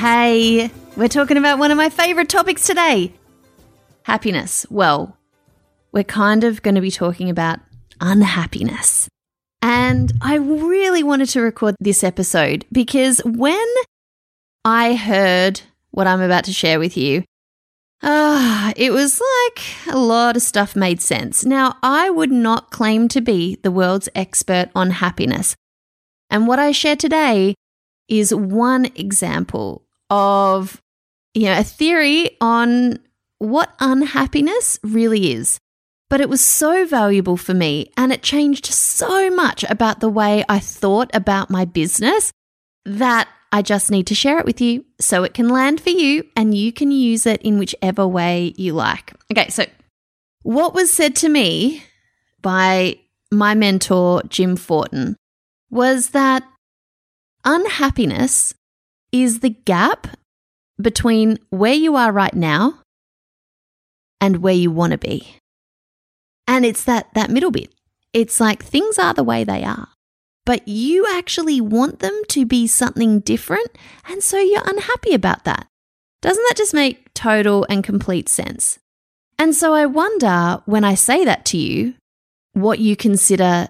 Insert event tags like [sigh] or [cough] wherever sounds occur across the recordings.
Hey, we're talking about one of my favorite topics today happiness. Well, we're kind of going to be talking about unhappiness. And I really wanted to record this episode because when I heard what I'm about to share with you, ah, it was like a lot of stuff made sense. Now, I would not claim to be the world's expert on happiness. And what I share today is one example of you know a theory on what unhappiness really is. But it was so valuable for me and it changed so much about the way I thought about my business that I just need to share it with you so it can land for you and you can use it in whichever way you like. Okay, so what was said to me by my mentor, Jim Fortin, was that unhappiness is the gap between where you are right now and where you want to be. And it's that, that middle bit. It's like things are the way they are, but you actually want them to be something different. And so you're unhappy about that. Doesn't that just make total and complete sense? And so I wonder when I say that to you, what you consider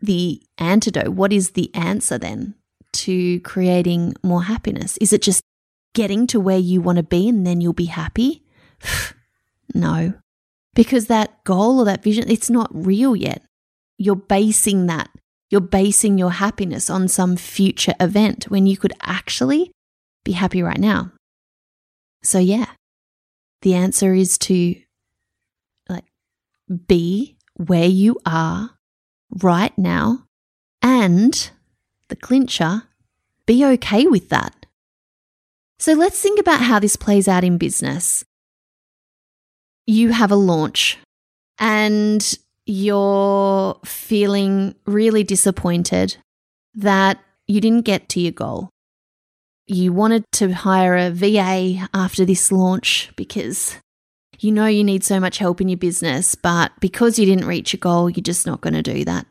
the antidote. What is the answer then to creating more happiness? Is it just getting to where you want to be and then you'll be happy? [sighs] no, because that goal or that vision, it's not real yet. You're basing that, you're basing your happiness on some future event when you could actually be happy right now. So, yeah, the answer is to like be where you are right now and the clincher, be okay with that. So let's think about how this plays out in business. You have a launch and you're feeling really disappointed that you didn't get to your goal. You wanted to hire a VA after this launch because you know you need so much help in your business, but because you didn't reach your goal, you're just not going to do that.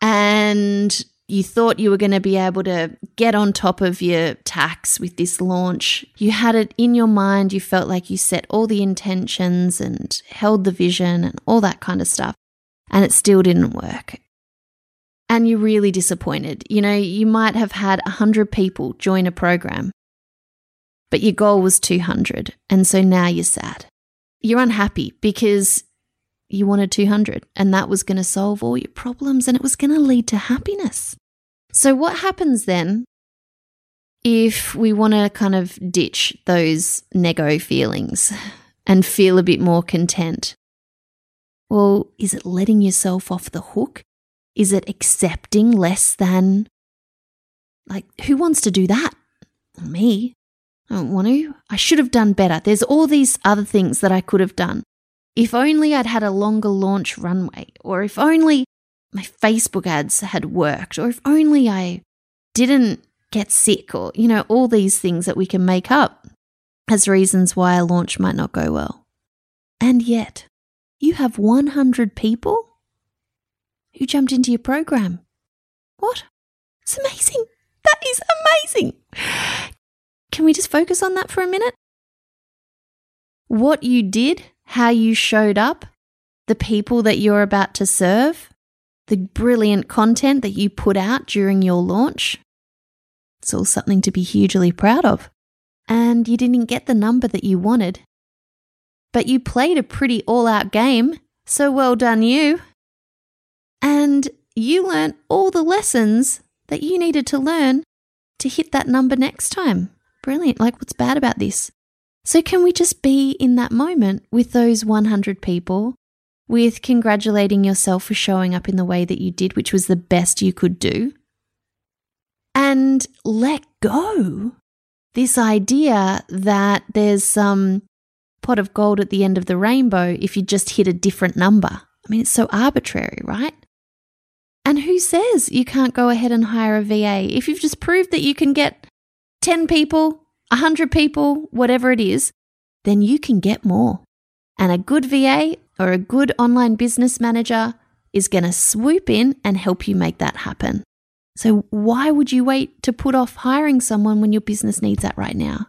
And you thought you were going to be able to get on top of your tax with this launch. You had it in your mind. You felt like you set all the intentions and held the vision and all that kind of stuff. And it still didn't work. And you're really disappointed. You know, you might have had 100 people join a program, but your goal was 200. And so now you're sad. You're unhappy because you wanted 200 and that was going to solve all your problems and it was going to lead to happiness. So, what happens then if we want to kind of ditch those nego feelings and feel a bit more content? Well, is it letting yourself off the hook? Is it accepting less than? Like, who wants to do that? Me. I don't want to. I should have done better. There's all these other things that I could have done. If only I'd had a longer launch runway, or if only my Facebook ads had worked, or if only I didn't get sick, or, you know, all these things that we can make up as reasons why a launch might not go well. And yet, you have 100 people who jumped into your program. What? It's amazing. That is amazing. Can we just focus on that for a minute? What you did how you showed up, the people that you're about to serve, the brilliant content that you put out during your launch. It's all something to be hugely proud of. And you didn't get the number that you wanted. But you played a pretty all out game, so well done you. And you learned all the lessons that you needed to learn to hit that number next time. Brilliant. Like, what's bad about this? So, can we just be in that moment with those 100 people, with congratulating yourself for showing up in the way that you did, which was the best you could do, and let go this idea that there's some pot of gold at the end of the rainbow if you just hit a different number. I mean, it's so arbitrary, right? And who says you can't go ahead and hire a VA if you've just proved that you can get 10 people, 100 people, whatever it is, then you can get more. And a good VA or a good online business manager is going to swoop in and help you make that happen. So, why would you wait to put off hiring someone when your business needs that right now?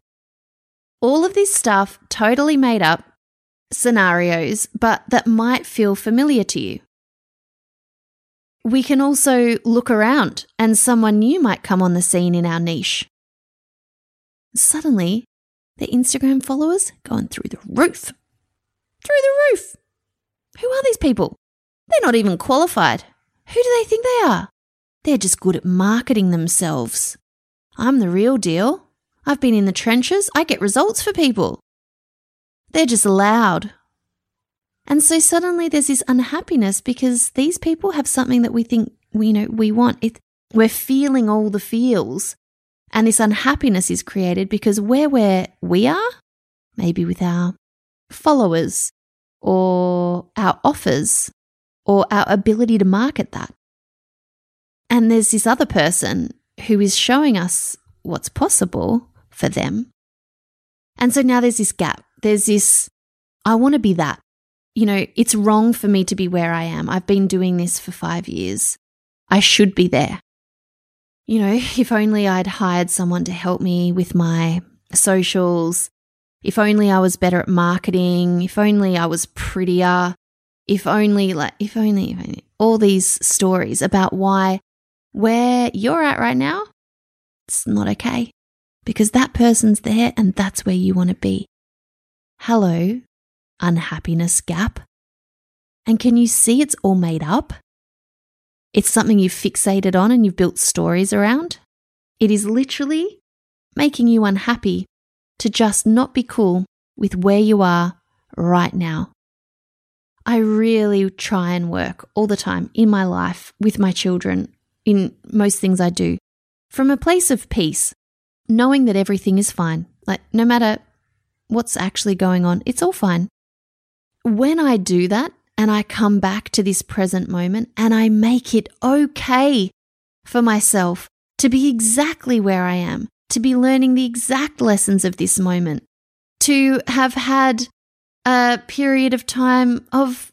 All of this stuff totally made up scenarios, but that might feel familiar to you. We can also look around and someone new might come on the scene in our niche. Suddenly, their Instagram followers going through the roof. Through the roof. Who are these people? They're not even qualified. Who do they think they are? They're just good at marketing themselves. I'm the real deal. I've been in the trenches. I get results for people. They're just loud. And so suddenly there's this unhappiness because these people have something that we think we you know we want. It, we're feeling all the feels. And this unhappiness is created because we're where we are, maybe with our followers or our offers or our ability to market that. And there's this other person who is showing us what's possible for them. And so now there's this gap. There's this, I want to be that. You know, it's wrong for me to be where I am. I've been doing this for five years. I should be there. You know, [laughs] if only I'd hired someone to help me with my socials. If only I was better at marketing. If only I was prettier. If only, like, if only, if only, all these stories about why where you're at right now, it's not okay because that person's there and that's where you want to be. Hello, unhappiness gap. And can you see it's all made up? It's something you've fixated on and you've built stories around. It is literally making you unhappy to just not be cool with where you are right now. I really try and work all the time in my life with my children in most things I do from a place of peace, knowing that everything is fine. Like, no matter what's actually going on, it's all fine. When I do that and I come back to this present moment and I make it okay for myself to be exactly where I am, to be learning the exact lessons of this moment, to have had a period of time of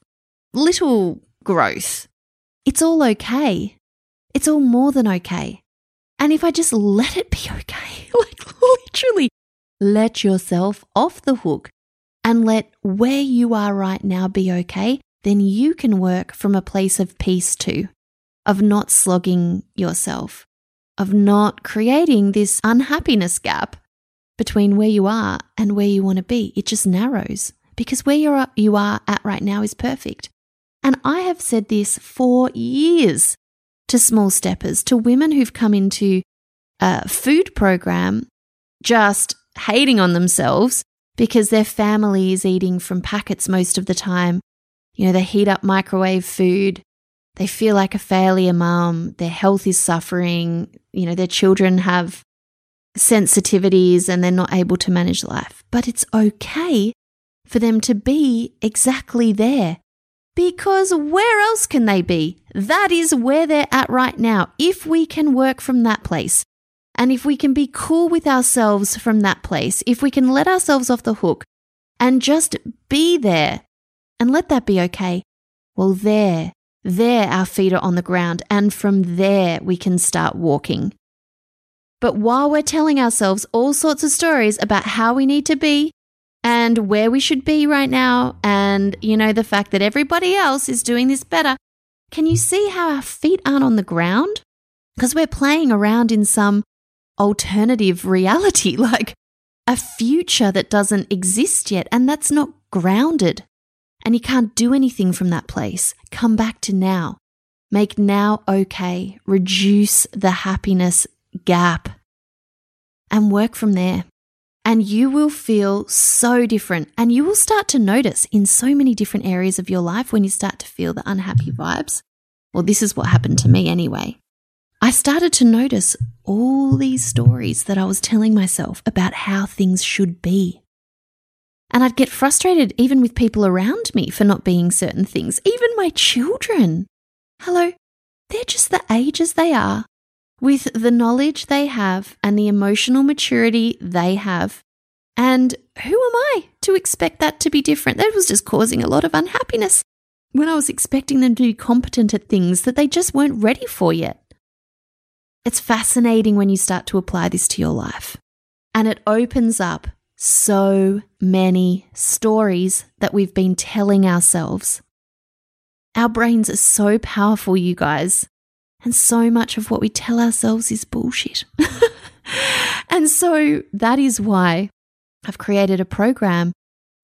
little growth. It's all okay. It's all more than okay. And if I just let it be okay, [laughs] like literally let yourself off the hook and let where you are right now be okay, then you can work from a place of peace too, of not slogging yourself, of not creating this unhappiness gap between where you are and where you want to be. It just narrows because where you're, you are at right now is perfect. And I have said this for years to small steppers, to women who've come into a food program just hating on themselves because their family is eating from packets most of the time. You know, they heat up microwave food. They feel like a failure mum. Their health is suffering. You know, their children have sensitivities and they're not able to manage life. But it's okay for them to be exactly there because where else can they be? That is where they're at right now. If we can work from that place, and if we can be cool with ourselves from that place, if we can let ourselves off the hook and just be there and let that be okay, well, there, there our feet are on the ground, and from there we can start walking. But while we're telling ourselves all sorts of stories about how we need to be, and where we should be right now, and, you know, the fact that everybody else is doing this better, can you see how our feet aren't on the ground? Because we're playing around in some alternative reality, [laughs] like a future that doesn't exist yet, and that's not grounded. And you can't do anything from that place. Come back to now. Make now okay. Reduce the happiness gap and work from there and you will feel so different. And you will start to notice in so many different areas of your life when you start to feel the unhappy vibes. Well, this is what happened to me anyway. I started to notice all these stories that I was telling myself about how things should be. And I'd get frustrated even with people around me for not being certain things, even my children. Hello, they're just the ages they are, with the knowledge they have and the emotional maturity they have. And who am I to expect that to be different? That was just causing a lot of unhappiness when I was expecting them to be competent at things that they just weren't ready for yet. It's fascinating when you start to apply this to your life. And it opens up so many stories that we've been telling ourselves. Our brains are so powerful, you guys. And so much of what we tell ourselves is bullshit. [laughs] and so that is why I've created a program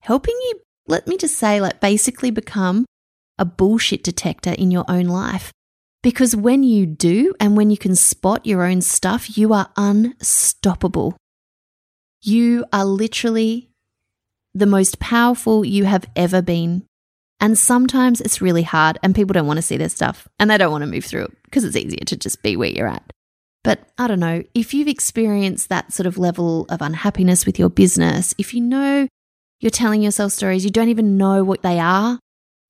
helping you, let me just say, like basically become a bullshit detector in your own life. Because when you do, and when you can spot your own stuff, you are unstoppable. You are literally the most powerful you have ever been. And sometimes it's really hard, and people don't want to see their stuff and they don't want to move through it because it's easier to just be where you're at. But I don't know, if you've experienced that sort of level of unhappiness with your business, if you know you're telling yourself stories, you don't even know what they are,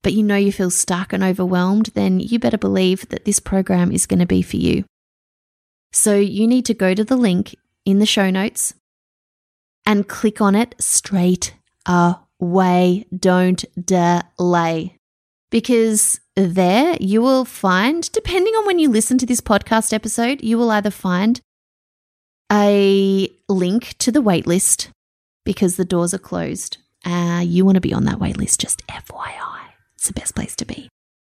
but you know you feel stuck and overwhelmed, then you better believe that this program is going to be for you. So you need to go to the link in the show notes and click on it straight away. Don't delay. Because there you will find, depending on when you listen to this podcast episode, you will either find a link to the waitlist because the doors are closed. Uh, you want to be on that waitlist, just FYI. It's the best place to be.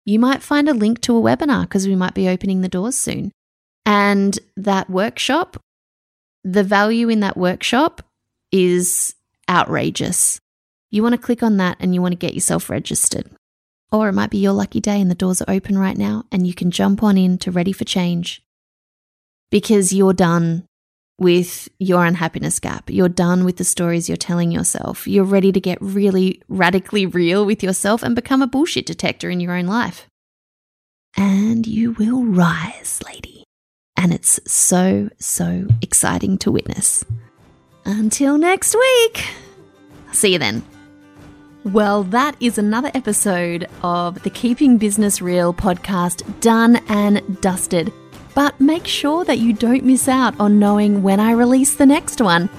You might find a link to a webinar because we might be opening the doors soon. And that workshop, the value in that workshop is outrageous. You want to click on that and you want to get yourself registered. Or it might be your lucky day and the doors are open right now and you can jump on in to Ready for Change because you're done with your unhappiness gap. You're done with the stories you're telling yourself. You're ready to get really radically real with yourself and become a bullshit detector in your own life. And you will rise, lady. And it's so, so exciting to witness. Until next week. See you then. Well, that is another episode of the Keeping Business Real podcast done and dusted. But make sure that you don't miss out on knowing when I release the next one.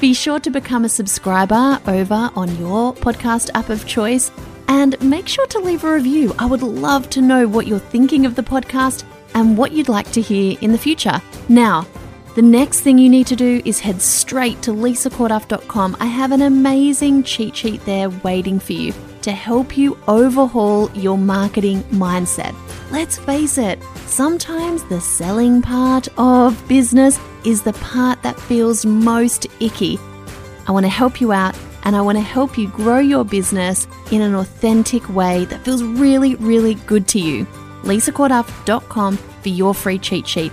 Be sure to become a subscriber over on your podcast app of choice and make sure to leave a review. I would love to know what you're thinking of the podcast and what you'd like to hear in the future. Now, the next thing you need to do is head straight to lisacorduff.com. I have an amazing cheat sheet there waiting for you to help you overhaul your marketing mindset. Let's face it, sometimes the selling part of business is the part that feels most icky. I want to help you out and I want to help you grow your business in an authentic way that feels really, really good to you. lisacorduff.com for your free cheat sheet,